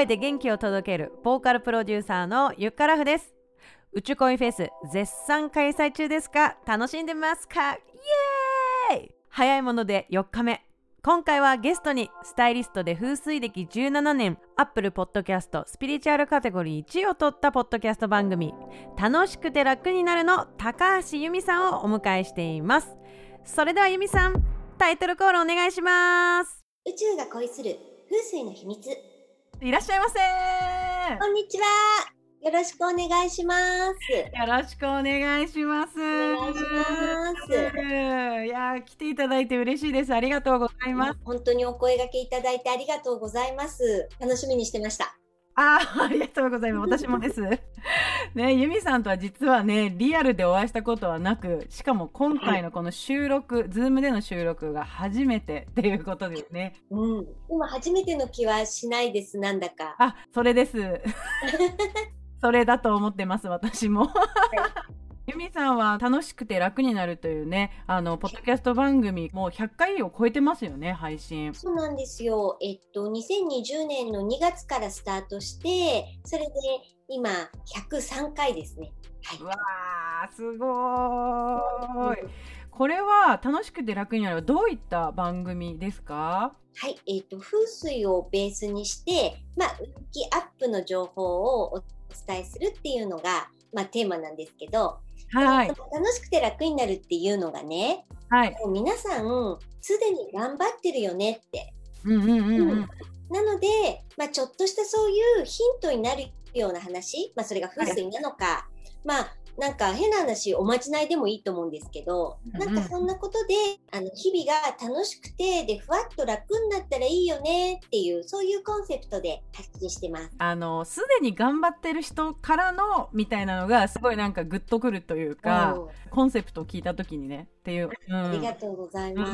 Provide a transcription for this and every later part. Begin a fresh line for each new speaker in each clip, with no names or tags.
声で元気を届けるボーカルプロデューサーのゆっからふです。宇宙恋フェス絶賛開催中ですか？楽しんでますか？イエーイ！早いもので4日目今回はゲストにスタイリストで風水歴17年 Apple Podcast スピリチュアルカテゴリー1位を取ったポッドキャスト番組楽しくて楽になるの高橋由美さんをお迎えしています。それでは由美さんタイトルコールお願いします。
宇宙が恋する風水の秘密。
いらっしゃいませ
こんにちは。よろしくお願いします。
よろしくお願いします。
お願いします。
いや来ていただいて嬉しいです。ありがとうございます。
本当にお声掛けいただいてありがとうございます。楽しみにしてました
あーありがとうございます。私もです。ね、ユミさんとは実はね、リアルでお会いしたことはなく、しかも今回のこの収録、ズームでの収録が初めてっていうことですね。
うん今初めての気はしないですなんだか
あ、それです。それだと思ってます、私も。ユミさんは楽しくて楽になるというね、あの、ポッドキャスト番組、もう100回を超えてますよね、配信。
そうなんですよ。えっと2020年の2月からスタートしてそれで今103回ですね。はい。う
わー、すごーい。これは楽しくて楽になるどういった番組ですか？
はい、えっ、と風水をベースにして、まあ、運気アップの情報をお伝えするっていうのが、まあ、テーマなんですけど、
はい。
楽しくて楽になるっていうのがね、
はい。
皆さんすでに頑張ってるよねって。
うんうんうんうん。
なので、まあ、ちょっとしたそういうヒントになるような話、まあ、それが風水なのか、まあなんか変な話おまじないでもいいと思うんですけど、なんかそんなことであの日々が楽しくてでふわっと楽になったらいいよねっていうそういうコンセプトで発信してます。
あの、すでに頑張ってる人からのみたいなのがすごいなんかグッとくるというか、
うん
コンセプトを聞いた時にねっていう。うん。
ありがとうございます。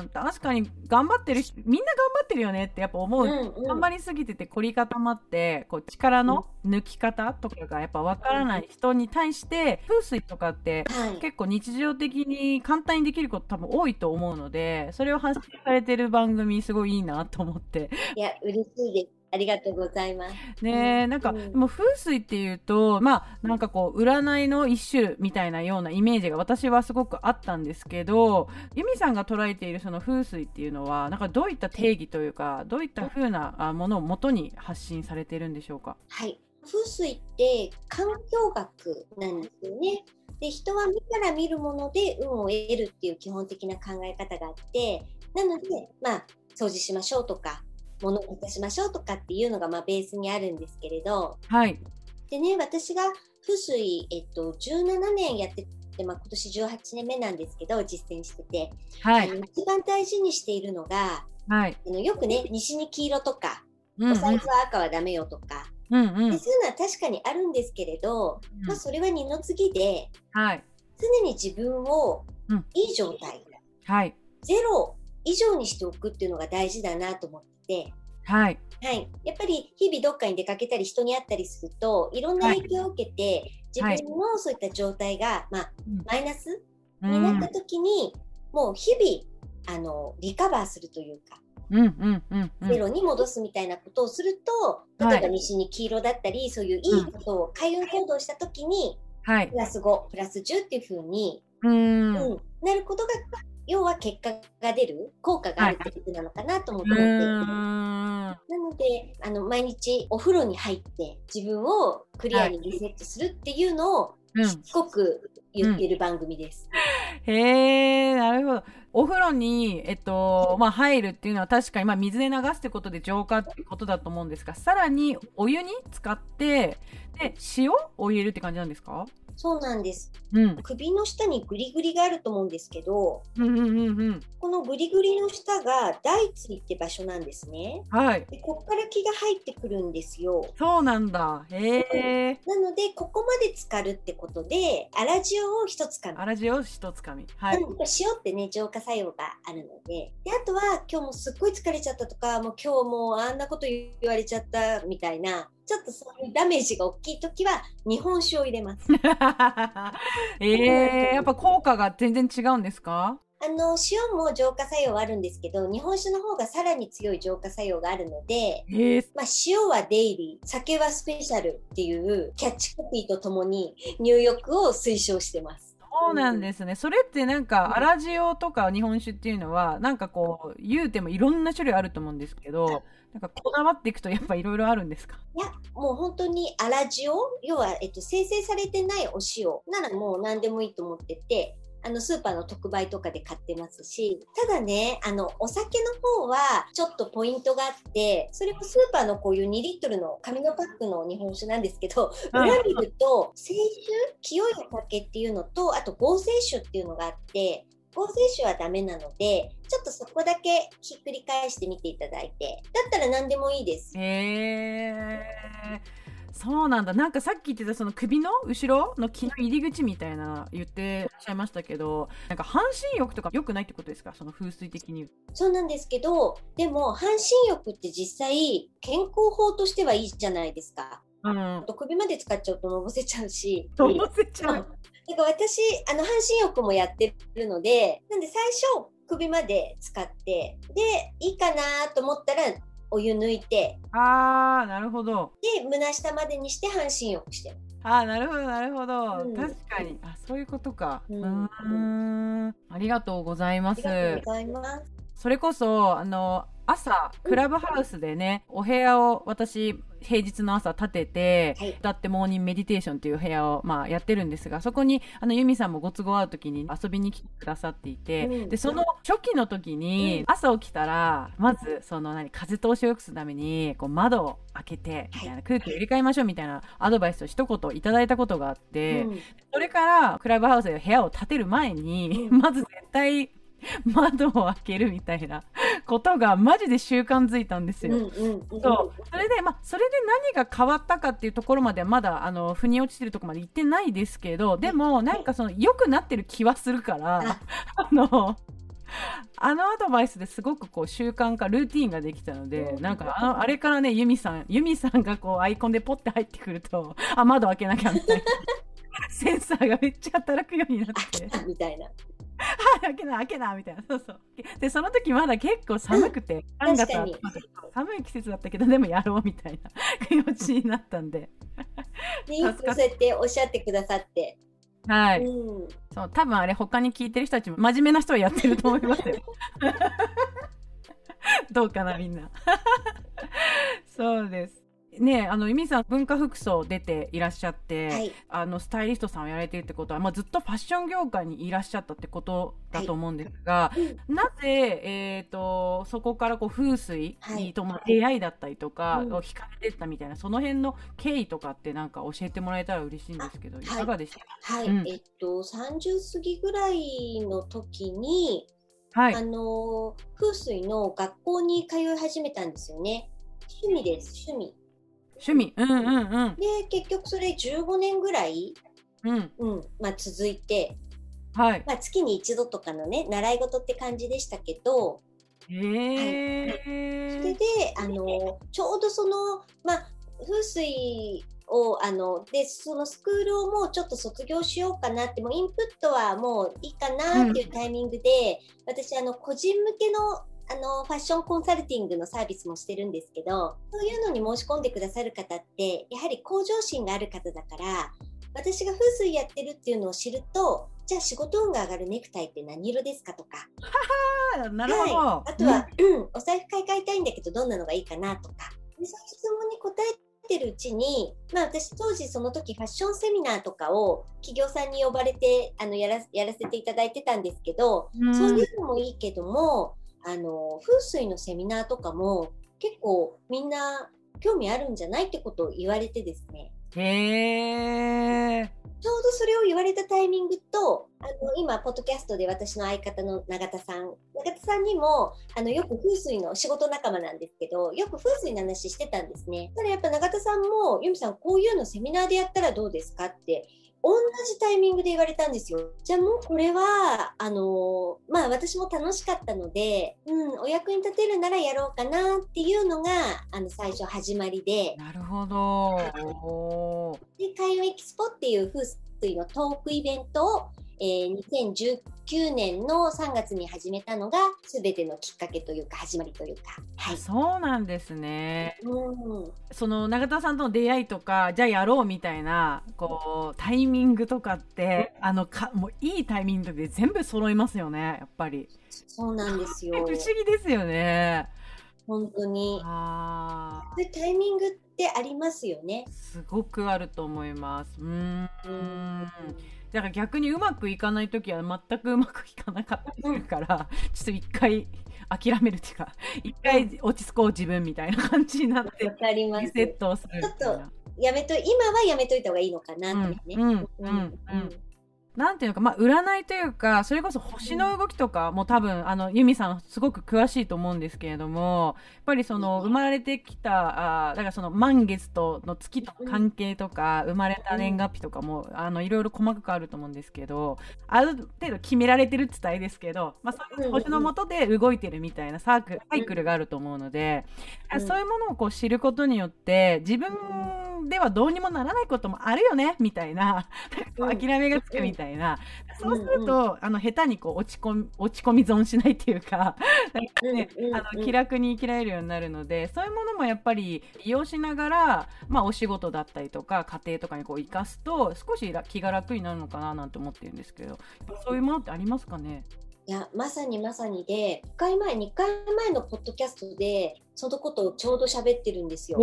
うん。確かに頑張ってる人みんな頑張ってるよねってやっぱ思う、
うんうん。
頑張りすぎてて凝り固まってこう力の抜き方とかがやっぱ分からない人に対して風水とかって
はい、
結構日常的に簡単にできること多分多いと思うのでそれを発信されてる番組すごいいいなと思って。
いや嬉しいです。ありがとうございます。
ねえ、
うん
なんか、
うん
でも風水っていうと、まあ、なんかこう、占いの一種みたいなようなイメージが私はすごくあったんですけど、由美さんが捉えているその風水っていうのは、なんかどういった定義というか、どういった風なあものを元に発信されてるんでしょうか？
はい、風水って環境学なんですよね。で人は目から見るもので運を得るっていう基本的な考え方があってなのでまあ掃除しましょうとか物を出しましょうとかっていうのがまあベースにあるんですけれど
はい。
でね私が風水、えっと、17年やってて、まあ、今年18年目なんですけど実践してて、
はい。
一番大事にしているのが
はい。
あのよくね西に黄色とか
うんうん。
お財布は赤はダメよとか、
うんうん
でそういうのは確かにあるんですけれど、まあ、それは二の次で
はい。
常に自分を
うん
いい状態、
はい。
ゼロ以上にしておくっていうのが大事だなと思って、
はい。
はい、やっぱり日々どっかに出かけたり人に会ったりするといろんな影響を受けて、自分のそういった状態が、まあ
うん、
マイナス
うん
になった時に、もう日々あのリカバーするというか、
うんうんうんうん。
ゼロに戻すみたいなことをすると、
はい
例えば西に黄色だったり、そういういいことを開運行動した時に、
はい
プ。ラス5、プラス10っていう風に、
うーん。
うんなることが、要は結果が出る、効果があるってことなのかなと思って
う
思って。なので、あの、毎日お風呂に入って自分をクリアにリセットするっていうのを、
うん
しつこく言ってる番組です。
へえ、なるほど。お風呂に、えっと、まあ、入るっていうのは確かに、まあ、水で流すってことで浄化ってことだと思うんですが、さらにお湯に使って、で、塩を入れるって感じなんですか？
そうなんです。
うん。
首の下にグリグリがあると思うんですけど、
うんうんうんうん。
このグリグリの下が大椎って場所なんですね。
はい。
でここから気が入ってくるんですよ。
そうなんだ。へえ。
なので、ここまで浸かるってことで、粗塩を一つかみ。
粗塩一つかみ。はい。
うん塩ってね、浄化作用があるので。で、あとは、今日もすっごい疲れちゃったとか、もう今日もうあんなこと言われちゃったみたいな、ちょっとそういうダメージが大きい時は、日本酒を入れます。
ええやっぱ効果が全然違うんですか？
あの塩も浄化作用はあるんですけど日本酒の方がさらに強い浄化作用があるので、
えー、
まあ、塩はデイリー酒はスペシャルっていうキャッチコピーとともに入浴を推奨してます。
そうなんですね。それってなんか、粗塩とか日本酒っていうのは、なんかこう、言うてもいろんな種類あると思うんですけど、なんかこだわっていくとやっぱいろいろあるんですか？
いや、もう本当に粗塩？要は、えっと、生成されてないお塩？ならもう何でもいいと思ってて、あのスーパーの特売とかで買ってますし、ただね、あの、お酒の方はちょっとポイントがあって、それもスーパーのこういう2リットルの紙のパックの日本酒なんですけど、
はい
裏見ると、清酒、清いお酒っていうのと、あと合成酒っていうのがあって、合成酒はダメなので、ちょっとそこだけひっくり返してみていただいて、だったら何でもいいです。
へえそうなんだ。なんかさっき言ってたその首の後ろの木の入り口みたいな言ってらっしゃいましたけどなんか半身浴とか良くないってことですか？その風水的に
そうなんですけど、でも半身浴って実際健康法としてはいいじゃないですか。
とうん。
首まで使っちゃうとのぼせちゃうし。
どうせちゃう。
だから私、あの半身浴もやってるので、なんで最初首まで使って、で、いいかなと思ったらお湯抜いて、
あーなるほど。
で、胸下までにして半身浴して。る。
あーなるほどなるほど、
うん。
確かに。あそういうことか。う
うん
ーん。ありがとうございま
あ
す
りがとうございます。
それこそあの朝クラブハウスでね、お部屋を私平日の朝立てて、
はい。
歌ってモーニングメディテーションっていう部屋を、まあ、やってるんですがそこにあのユミさんもご都合合う時に遊びに来てくださっていて、
うん。
でその初期の時に、
うん。
朝起きたらまずその何風通しを良くするためにこう窓を開けてみたいな、空気を入れ替えましょうみたいなアドバイスを一言いただいたことがあって、
うん。
それからクラブハウスで部屋を建てる前に、
うん。
まず絶対 窓を開けるみたいなことがマジで習慣づいたんですよ。そう。それで、まあ、それで何が変わったかっていうところまではまだあの腑に落ちてるところまで行ってないですけどでもなんかその良くなってる気はするから
あ
あのあのアドバイスですごくこう習慣化ルーティンができたので
うん。
なんかあのあれからねユミさんユミさんがこうアイコンでポッて入ってくるとあ窓開けなきゃみたいな。センサーがめっちゃ働くようになって。
みたいな。
はい、開けな、開けな、みたいな。そうそう。で、その時まだ結構寒くて、3月
確かに
頭とか寒い季節だったけど、でもやろうみたいな 気持ちになったんで。
で、いいそうやっておっしゃってくださって。
はい。
うん。
そう、多分あれ他に聞いてる人たちも真面目な人はやってると思いますよ。どうかな、みんな。そうです。ねえあの、ゆみさん、文化服装出ていらっしゃって、
はい。
あのスタイリストさんをやられてるってことは、まあ、ずっとファッション業界にいらっしゃったってことだと思うんですが、
うん
なぜ、えー、とそこからこう風水
はい
にと、まあ出会いだったりとか
うん
を惹かれてったみたいな、その辺の経緯とかってなんか教えてもらえたら嬉しいんですけど、いかがでした？
はい。
うん
えっと、30過ぎぐらいの時に、
はい
あの、風水の学校に通い始めたんですよね。趣味です、趣味。
趣味。うんうんうん。
で、結局それ15年ぐらい、
うん。
うん、まあ続いて、
はい。
まあ月に一度とかのね、習い事って感じでしたけど、
へえ
それで、あの、ちょうどその、まあ、風水を、あの、で、そのスクールをもうちょっと卒業しようかなって、もうインプットはもういいかなっていうタイミングで、私、あの、個人向けの、あの、ファッションコンサルティングのサービスもしてるんですけど、そういうのに申し込んでくださる方って、やはり向上心がある方だから、私が風水やってるっていうのを知ると、じゃあ仕事運が上がるネクタイって何色ですかとか、
なるほど、
はい、あとは、うん、お財布買い替えたいんだけどどんなのがいいかなとか。でそういう質問に答えてるうちに、まあ、私当時その時ファッションセミナーとかを企業さんに呼ばれてあのやらやらせていただいてたんですけど、
うん。
そういうのもいいけどもあの風水のセミナーとかも結構みんな興味あるんじゃないってことを言われてですね
へえ
ちょうどそれを言われたタイミングと、あの、今、ポッドキャストで私の相方の永田さん、永田さんにも、あの、よく風水の仕事仲間なんですけど、よく風水の話してたんですね。ただやっぱ永田さんも、由美さん、こういうのセミナーでやったらどうですかって、同じタイミングで言われたんですよ。じゃあもうこれは、あのまあ私も楽しかったので、うん、お役に立てるならやろうかなっていうのが、あの、最初始まりで、
なるほど
で、開運エキスポっていう風水のトークイベントを、えー、2019年の3月に始めたのが全てのきっかけというか始まりというか、
はい、そうなんですね、
うん、
その永田さんとの出会いとかじゃあやろうみたいなこうタイミングとかってあのかもういいタイミングで全部揃いますよねやっぱり。
そうなんですよ。
不思議ですよね。
本当に。
あ
タイミングってありますよね。
すごくあると思います。うんだから逆にうまくいかない時は全くうまくいかなかったから、ちょっと一回諦めるっていうか 一回落ち着こう自分みたいな感じになって
わかります。
リセットをする
ちょっとやめと今はやめといた方がいいのかなってね。
うんうんなんていうのか、まあ、占いというか、それこそ星の動きとかも多分、あの、ユミさんすごく詳しいと思うんですけれども、やっぱりその、生まれてきた、あだからその満月との月と関係とか、生まれた年月日とかも、あの、いろいろ細かくあると思うんですけど、ある程度決められてるって伝えですけど、まあ、そういう星の下で動いてるみたいなサークル、サイクルがあると思うので、そういうものをこう知ることによって、自分ではどうにもならないこともあるよね、みたいな、諦めがつくみたいな、いな、そうすると、うん。うん、あの下手にこう落ち込み落ち込み損しないっていうかね、うんうんうん、あの気楽に生きられるようになるのでそういうものもやっぱり利用しながら、まあ、お仕事だったりとか家庭とかにこう生かすと少し気が楽になるのかななんて思ってるんですけどそういうものってありますかね？
いやまさにまさにで1回前2回前のポッドキャストでそのことをちょうど喋ってるんですよ。あ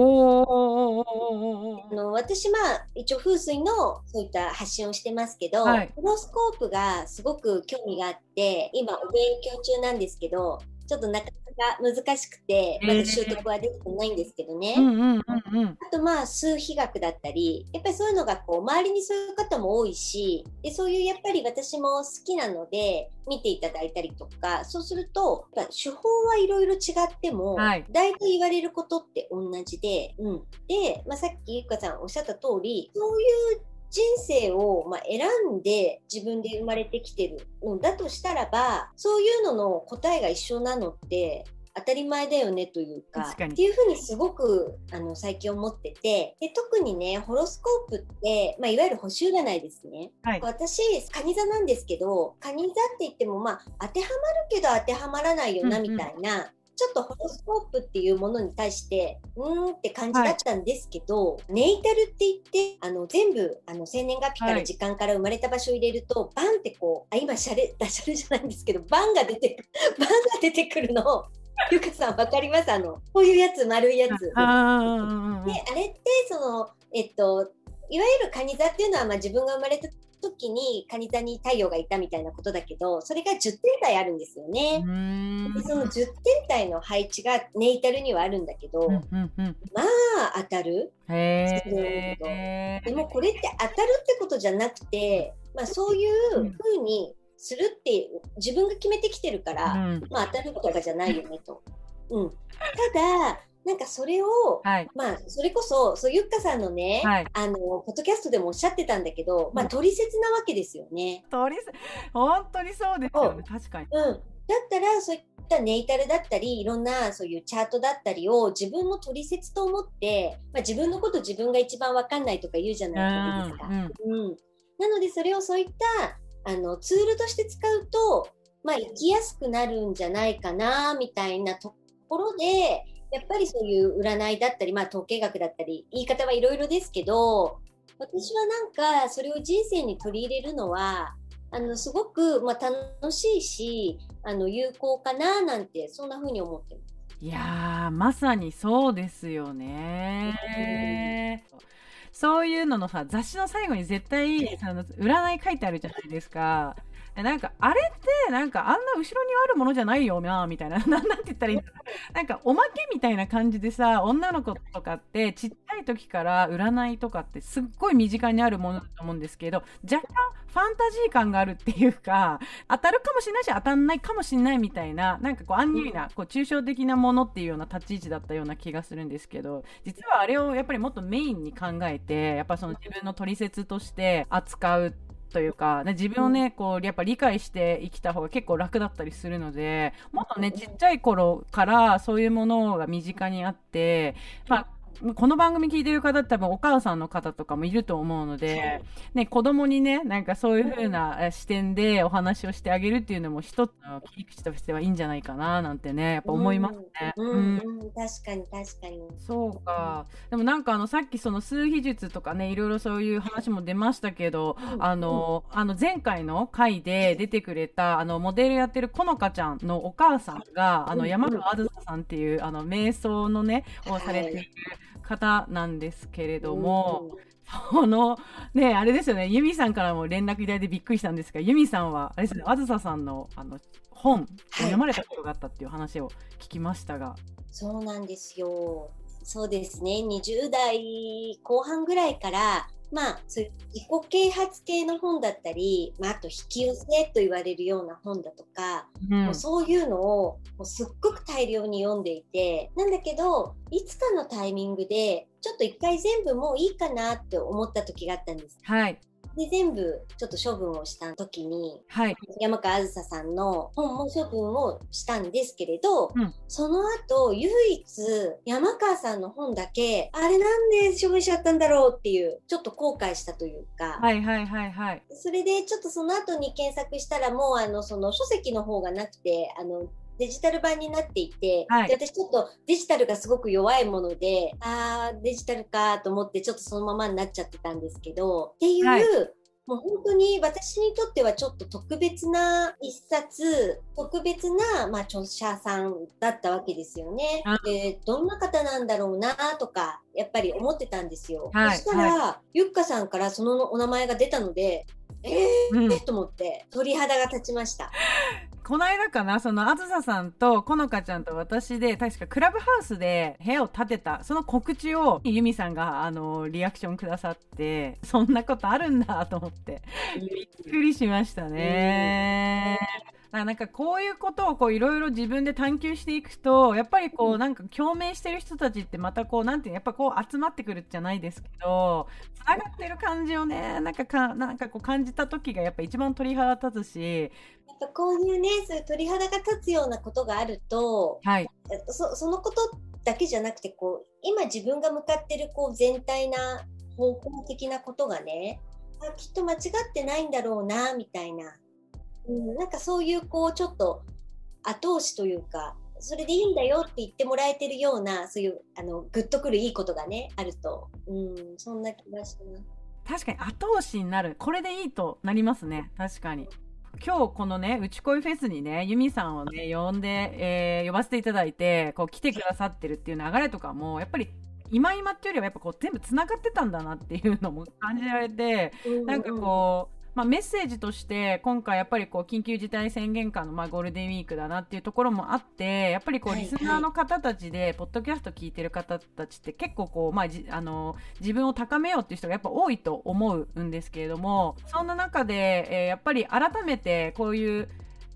の私まあ一応風水のそういった発信をしてますけど、はい、ホロスコープがすごく興味があって今お勉強中なんですけどちょっとなかなか難しくて、まだ習得はできてないんですけどね。あとまあ数比学だったり、やっぱりそういうのがこう周りにそういう方も多いし、でそういうやっぱり私も好きなので見ていただいたりとか、そうすると、手法はいろいろ違っても、はい、大体言われることって同じで、うん。で、まあ、さっきゆかさんおっしゃった通り、そういう人生を、ま選んで自分で生まれてきてるのだとしたらばそういうのの答えが一緒なのって当たり前だよねというかっていうふうにすごくあの最近思っててで特にねホロスコープって、まあ、いわゆる星占いですね、はい、私蟹座なんですけど蟹座って言ってもまあ当てはまるけど当てはまらないよなみたいな、うんうんちょっとホロスコープっていうものに対してうーんって感じだったんですけど、はい、ネイタルって言ってあの全部あの生年月日から時間から生まれた場所を入れると、はい、バンってこうあ今シャレダシャレじゃないんですけどバンが出て バンが出てくるのをゆかさん分かります？あのこういうやつ丸いやつ。であれってそのえっといわゆるカニ座っていうのは、まあ、自分が生まれた時にカニ座に太陽がいたみたいなことだけどそれが10点体あるんですよね。でその10点体の配置がネイタルにはあるんだけど、うんうんうん、まあ当たる？でもこれって当たるってことじゃなくて、まあ、そういうふうにするって自分が決めてきてるから、うん、まあ、当たるとかじゃないよねと。うん、ただなんかそれを、はい、まあ、それこそ、そう、ゆっかさんのね、はい、あの、ポッドキャストでもおっしゃってたんだけど、まあ、取説なわけですよね。
取説、本当にそうですよね、確かに。
うん。だったら、そういったネイタルだったり、いろんなそういうチャートだったりを自分の取説と思って、まあ、自分のこと自分が一番わかんないとか言うじゃないですか。うん、うん、なので、それをそういったあのツールとして使うと、まあ、生きやすくなるんじゃないかな、みたいなところで、やっぱりそういう占いだったり、まあ、統計学だったり言い方はいろいろですけど私はなんかそれを人生に取り入れるのはあのすごく、まあ、楽しいしあの有効かななんてそんな風に思ってます。
いやまさにそうですよね。そういうののさ雑誌の最後に絶対あの占い書いてあるじゃないですか。なんか、あれって、なんか、あんな後ろにあるものじゃないよな、みたいな。なんて言ったらいいんだろう。なんか、おまけみたいな感じでさ、女の子とかって、ちっちゃい時から占いとかってすっごい身近にあるものだと思うんですけど、若干ファンタジー感があるっていうか、当たるかもしれないし、当たんないかもしれないみたいな、なんかこう、アンニュイな、こう、抽象的なものっていうような立ち位置だったような気がするんですけど、実はあれをやっぱりもっとメインに考えて、やっぱその自分の取説として扱うというか、ね、自分をね、こう、やっぱ理解して生きた方が結構楽だったりするので、もっとね、ちっちゃい頃からそういうものが身近にあって、まあ、この番組聞いてる方多分お母さんの方とかもいると思うので、ね、子供にね、なんかそういう風な視点でお話をしてあげるっていうのも一つの切り口としてはいいんじゃないかななんてね、やっぱ思いますね。
うん、うん、うん、確かに確かに。
そうか。でもなんかあの、さっきその数秘術とかね、いろいろそういう話も出ましたけど、あの、あの前回の回で出てくれた、あの、モデルやってるこのかちゃんのお母さんが、あの、山川あずささんっていう、あの、瞑想のね、をされている方なんですけれども、その、ね、あれですよね、ユミさんからも連絡いただいてびっくりしたんですが、ユミさんは、あれですね、あずささんの、あの、本を読まれたことがあったっていう話を聞きましたが。
そうなんですよ。そうですね、20代後半ぐらいから、まあ、そういう自己啓発系の本だったり、まあ、あと引き寄せと言われるような本だとか、うん、もうそういうのをもうすっごく大量に読んでいて、なんだけど、いつかのタイミングで、ちょっと一回全部もういいかなって思った時があったんです。
はい。
で、全部ちょっと処分をした時に、
はい、
山川あずささんの本も処分をしたんですけれど、うん、その後、唯一山川さんの本だけ、あれなんで処分しちゃったんだろうっていう、ちょっと後悔したというか、
はいはいはいはい。
それでちょっとその後に検索したらもうあの、その書籍の方がなくて、あの、デジタル版になっていて、はい、で私ちょっとデジタルがすごく弱いもので、ああ、デジタルかと思ってちょっとそのままになっちゃってたんですけど、っていう、はいもう本当に私にとってはちょっと特別な一冊、特別な、まあ、著者さんだったわけですよね。で、どんな方なんだろうなとか、やっぱり思ってたんですよ。はい、そしたら、はい、ゆっかさんからそのお名前が出たので、えー、うん、と思って鳥肌が立ちました。
この間かな、そのあずささんとこのかちゃんと私で、確かクラブハウスで部屋を建てた、その告知をゆみさんが、あの、リアクションくださって、そんなことあるんだと思って、びっくりしましたね。なんかこういうことをこういろいろ自分で探求していくとやっぱりこうなんか共鳴してる人たちってまたこうなんていうやっぱこう集まってくるじゃないですけどつながってる感じをねなんかかなんかこう感じた時がやっぱ一番鳥肌立つし
ぱこういうねそういう鳥肌が立つようなことがあると、
はい、
そそのことだけじゃなくてこう今自分が向かってるこう全体な方向的なことがねあきっと間違ってないんだろうなみたいな、うん、なんかそういうこうちょっと後押しというかそれでいいんだよって言ってもらえてるようなそういうあのグッとくるいいことがねあると、うん、そんな気がします。
確かに後押しになる。これでいいとなりますね。確かに。今日このね、うちこいフェスにね、ユミさんをね、呼んで、えー、呼ばせていただいて、こう来てくださってるっていう流れとかも、やっぱり今今っていうよりはやっぱこう全部つながってたんだなっていうのも感じられて、なんかこう、まあ、メッセージとして今回やっぱりこう緊急事態宣言下のまあゴールデンウィークだなっていうところもあってやっぱりこうリスナーの方たちでポッドキャスト聞いてる方たちって結構こう、まあ、じあの自分を高めようっていう人がやっぱ多いと思うんですけれどもそんな中で、えー、やっぱり改めてこういう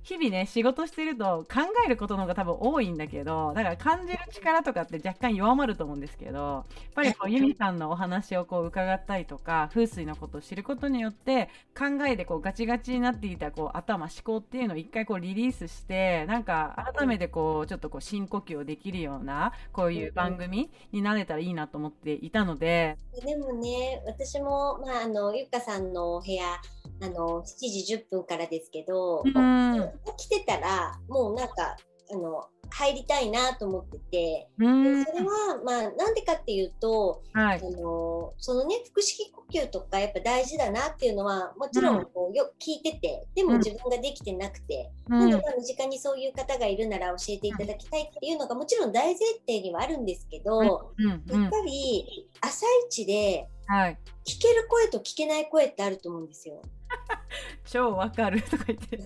日々ね仕事してると考えることの方が多分多いんだけどだから感じる力とかって若干弱まると思うんですけどやっぱりこうユミさんのお話をこう伺ったりとか風水のことを知ることによって考えでこうガチガチになっていたこう頭思考っていうのを一回こうリリースしてなんか改めてこうちょっとこう深呼吸をできるようなこういう番組になれたらいいなと思っていたので。
でもね私も、まあ、あのゆかさんのお部屋あの7時10分からですけど、うん、起きてたらもうなんかあの入りたいなと思ってて、うん、それはまあなんでかっていうと、はい、あのそのね腹式呼吸とかやっぱ大事だなっていうのはもちろんこうよく聞いててでも自分ができてなくて、うん、なんか身近にそういう方がいるなら教えていただきたいっていうのがもちろん大前提にはあるんですけど、やっぱり朝一で聞ける声と聞けない声ってあると思うんですよ。
超わかるとか言って。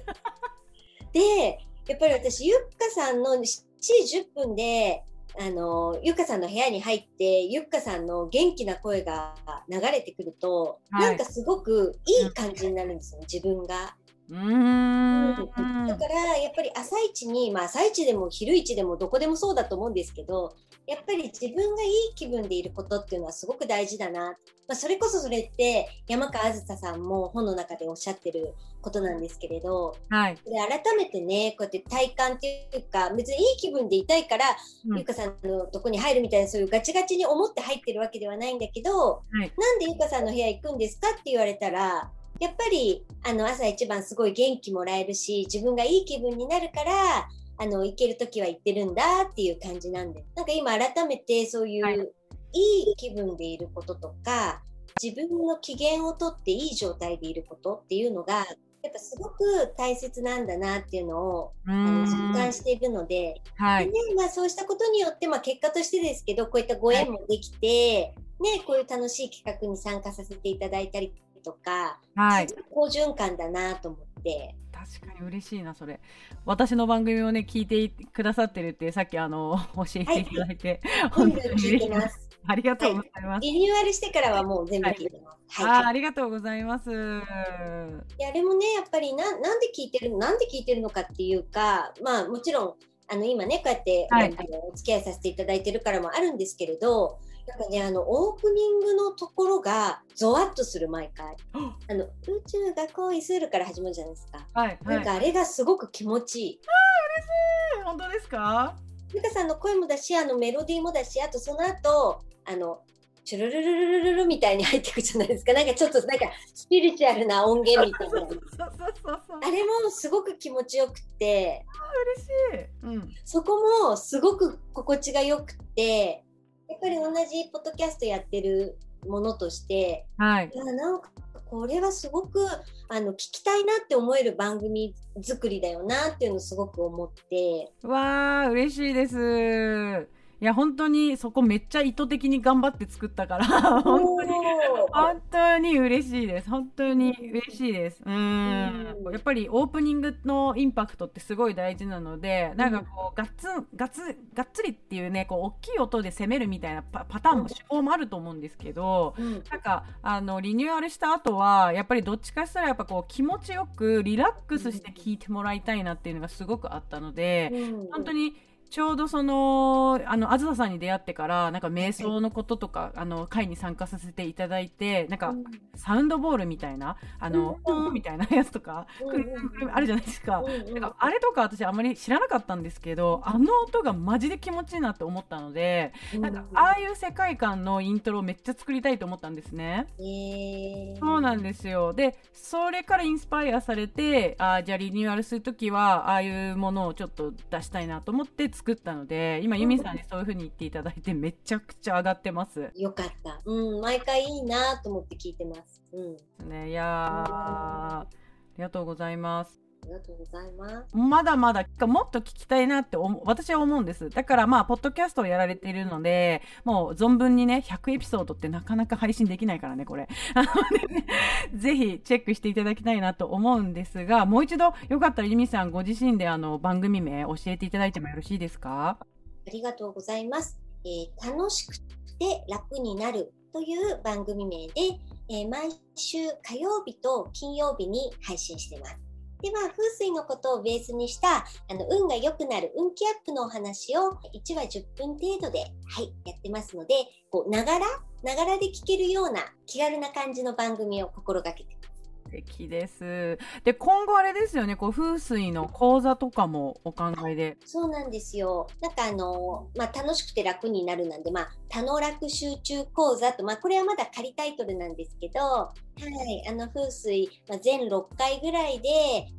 で、やっぱり私、ゆっかさんの7時10分で、あの、ゆっかさんの部屋に入って、ゆっかさんの元気な声が流れてくると、はい、なんかすごくいい感じになるんですよ、自分が。
うーん。
だからやっぱり朝一に、まあ、朝一でも昼一でもどこでもそうだと思うんですけどやっぱり自分がいい気分でいることっていうのはすごく大事だな、まあ、それこそそれって山川あずささんも本の中でおっしゃってることなんですけれど、
はい、
で改めてねこうやって体感っていうか別にいい気分でいたいから、
うん。
ゆかさんのとこに入るみたいなそういうガチガチに思って入ってるわけではないんだけど、
い。
なんでゆかさんの部屋行くんですかって言われたらやっぱりあの朝一番すごい元気もらえるし自分がいい気分になるからあの行ける時は行ってるんだっていう感じなんで。なんか今改めてそういう、
はい。
い、い気分でいることとか自分の機嫌をとっていい状態でいることっていうのがやっぱすごく大切なんだなっていうのを
う
あの実感しているので、
はい。
でねまあ、そうしたことによって、まあ、結果としてですけどこういったご縁もできて、ね、こういう楽しい企画に参加させていただいたりとか、
はい
好循環だなと思って。
確かに嬉しいなそれ私の番組をね聞いてくださってるってさっきあの 教えていただいて、
全
本当に嬉しいで
ますす。
ありがとうございます、
リニューアルしてからはもう全部聞いてます。
あ
はい。
ーありがとうございます
であれもね、やっぱりななんで聞いてるの、なんで聞いてるのかっていうか、まあもちろん、あの今ね、こうやって、
はい
あのお付き合いさせていただいてるからもあるんですけれど、なんかね、あのオープニングのところがゾワッとする毎回。あの宇宙が恋するから始まるじゃないですか。
はいはい
なんかあれがすごく気持ちいい。
本当ですか？
ゆかさんの声もだし、あのメロディーもだし、あとその後、あの、チュルルルルルルみたいに入っていくじゃないですか。なんかちょっとなんかスピリチュアルな音源みたいな。あれもすごく気持ちよくて、
嬉しい、うん、
そこもすごく心地がよくて、やっぱり同じポッドキャストやってるものとして、
はい
いやなんかこれはすごくあの聞きたいなって思える番組作りだよなっていうのをすごく思って、
わあ嬉しいですいや本当にそこめっちゃ意図的に頑張って作ったから本当に。本当に嬉しいです。本当に嬉しいです。うーん。
うん。
やっぱりオープニングのインパクトってすごい大事なのでなんかこうガッツンガッツがっつりっていうねこう大きい音で攻めるみたいなパパターンも手法もあると思うんですけど、
うん。
なんかあのリニューアルした後はやっぱりどっちかしたらやっぱこう気持ちよくリラックスして聞いてもらいたいなっていうのがすごくあったので、
うん。
本当にちょうどそのあのあずささんに出会ってからなんか瞑想のこととかあの会に参加させていただいてなんか
うん。
サウンドボールみたいなあの
うん。
ンみたいなやつとかあるじゃないですか。なんかあれとか私あんまり知らなかったんですけどあの音がマジで気持ちいいなって思ったのでなんかああいう世界観のイントロめっちゃ作りたいと思ったんですね。
えー。
そうなんですよ。で、それからインスパイアされて、あーじゃあリニューアルするときは、ああいうものをちょっと出したいなと思って作ったので、今、ユミさんにそういうふうに言っていただいて、めちゃくちゃ上がってます。
よかった。うん、毎回いいなと思って聞いてます。うん、
ね、いやー、ありがとうございます。
ありがとうございます。
まだまだもっと聞きたいなって私は思うんです。だからまあ、ポッドキャストをやられているので、もう存分にね、100エピソードってなかなか配信できないからね、これ。ぜひチェックしていただきたいなと思うんですが、もう一度よかったらユミさんご自身であの番組名教えていただいてもよろしいですか？
ありがとうございます。えー楽しくて楽になるという番組名で、えー毎週火曜日と金曜日に配信してます。では、風水のことをベースにした、あの、運が良くなる運気アップのお話を1話10分程度で、はい、やってますので、ながら、ながらで聞けるような気軽な感じの番組を心がけてます。
素敵です。で、今後あれですよね、こう風水の講座とかもお考えで。
そうなんですよ。なんかあの、まあ、楽しくて楽になるなんで、まあ、たのらく集中講座と、まあ、これはまだ仮タイトルなんですけど、はい、あの、風水、まあ、全6回ぐらいで、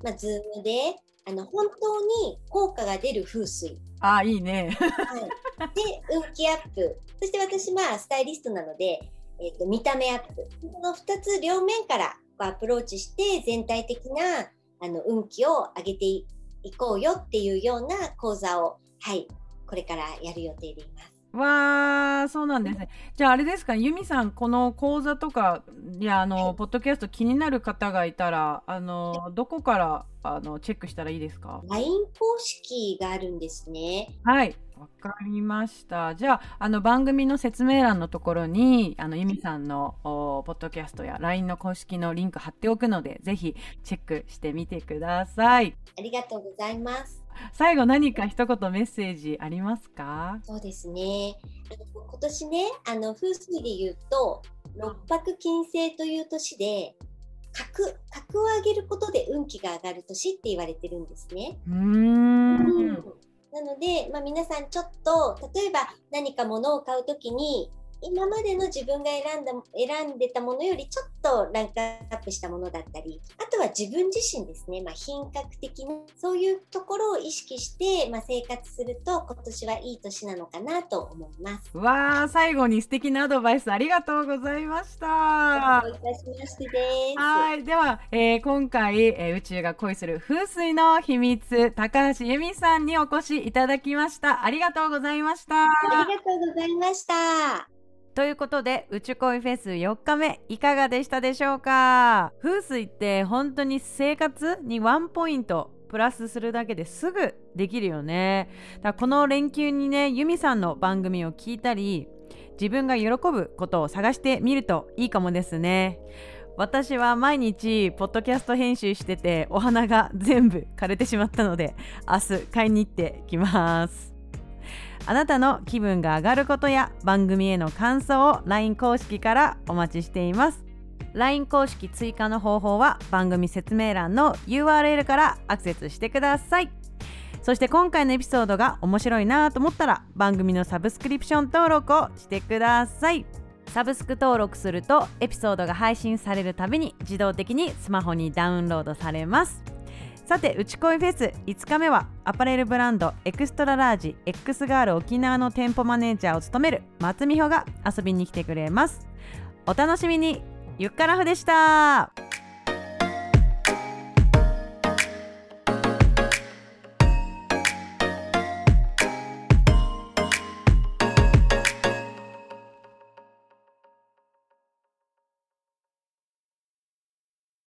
まあ、 Zoom で、あの、本当に効果が出る風水。
ああ、いいね。
はい。で、運気アップ。そして私、まあ、スタイリストなので、えっ、と、見た目アップ。この2つ両面からアプローチして、全体的な、あの、運気を上げていこうよっていうような講座を、はい、これからやる予定でいます。
わあ、そうなんですね。じゃああれですか、ユミさん、この講座とか、いや、あの、ポッドキャスト気になる方がいたら、あの、どこから、あの、チェックしたらいいですか
？LINE 公式があるんですね。
はい。わかりました。じゃあ、あの番組の説明欄のところに、あのゆみさんのおポッドキャストや LINE の公式のリンク貼っておくので、ぜひチェックしてみてください。
ありがとうございます。
最後何か一言メッセージありますか？
そうですね。今年ね、あの風水で言うと、六白金星という年で、格格を上げることで運気が上がる年って言われてるんですね。
うーん。
なので、まあ、皆さんちょっと例えば何か物を買うときに今までの自分が選んだ選んでたものよりちょっとランクアップしたものだったりあとは自分自身ですね、まあ、品格的なそういうところを意識して、まあ、生活すると今年はいい年なのかなと思います。
わあ、最後に素敵なアドバイスありがとうございました。
どういたしましてです。
はい。では、えー今回、えー宇宙が恋する風水の秘密、高橋由美さんにお越しいただきました。ありがとうございました。
ありがとうございました。
ということで、宇宙恋フェス4日目、いかがでしたでしょうか？風水って本当に生活にワンポイントプラスするだけですぐできるよね。だこの連休にね、由美さんの番組を聞いたり、自分が喜ぶことを探してみるといいかもですね。私は毎日ポッドキャスト編集しててお花が全部枯れてしまったので明日買いに行ってきますあなたの気分が上がることや番組への感想を LINE 公式からお待ちしています。LINE 公式追加の方法は番組説明欄の URL からアクセスしてください。そして今回のエピソードが面白いなと思ったら番組のサブスクリプション登録をしてください。サブスク登録するとエピソードが配信されるたびに自動的にスマホにダウンロードされます。さて、うちこいフェス5日目はアパレルブランドエクストララージ X ガール沖縄の店舗マネージャーを務める松美穂が遊びに来てくれます。お楽しみにゆっからふでした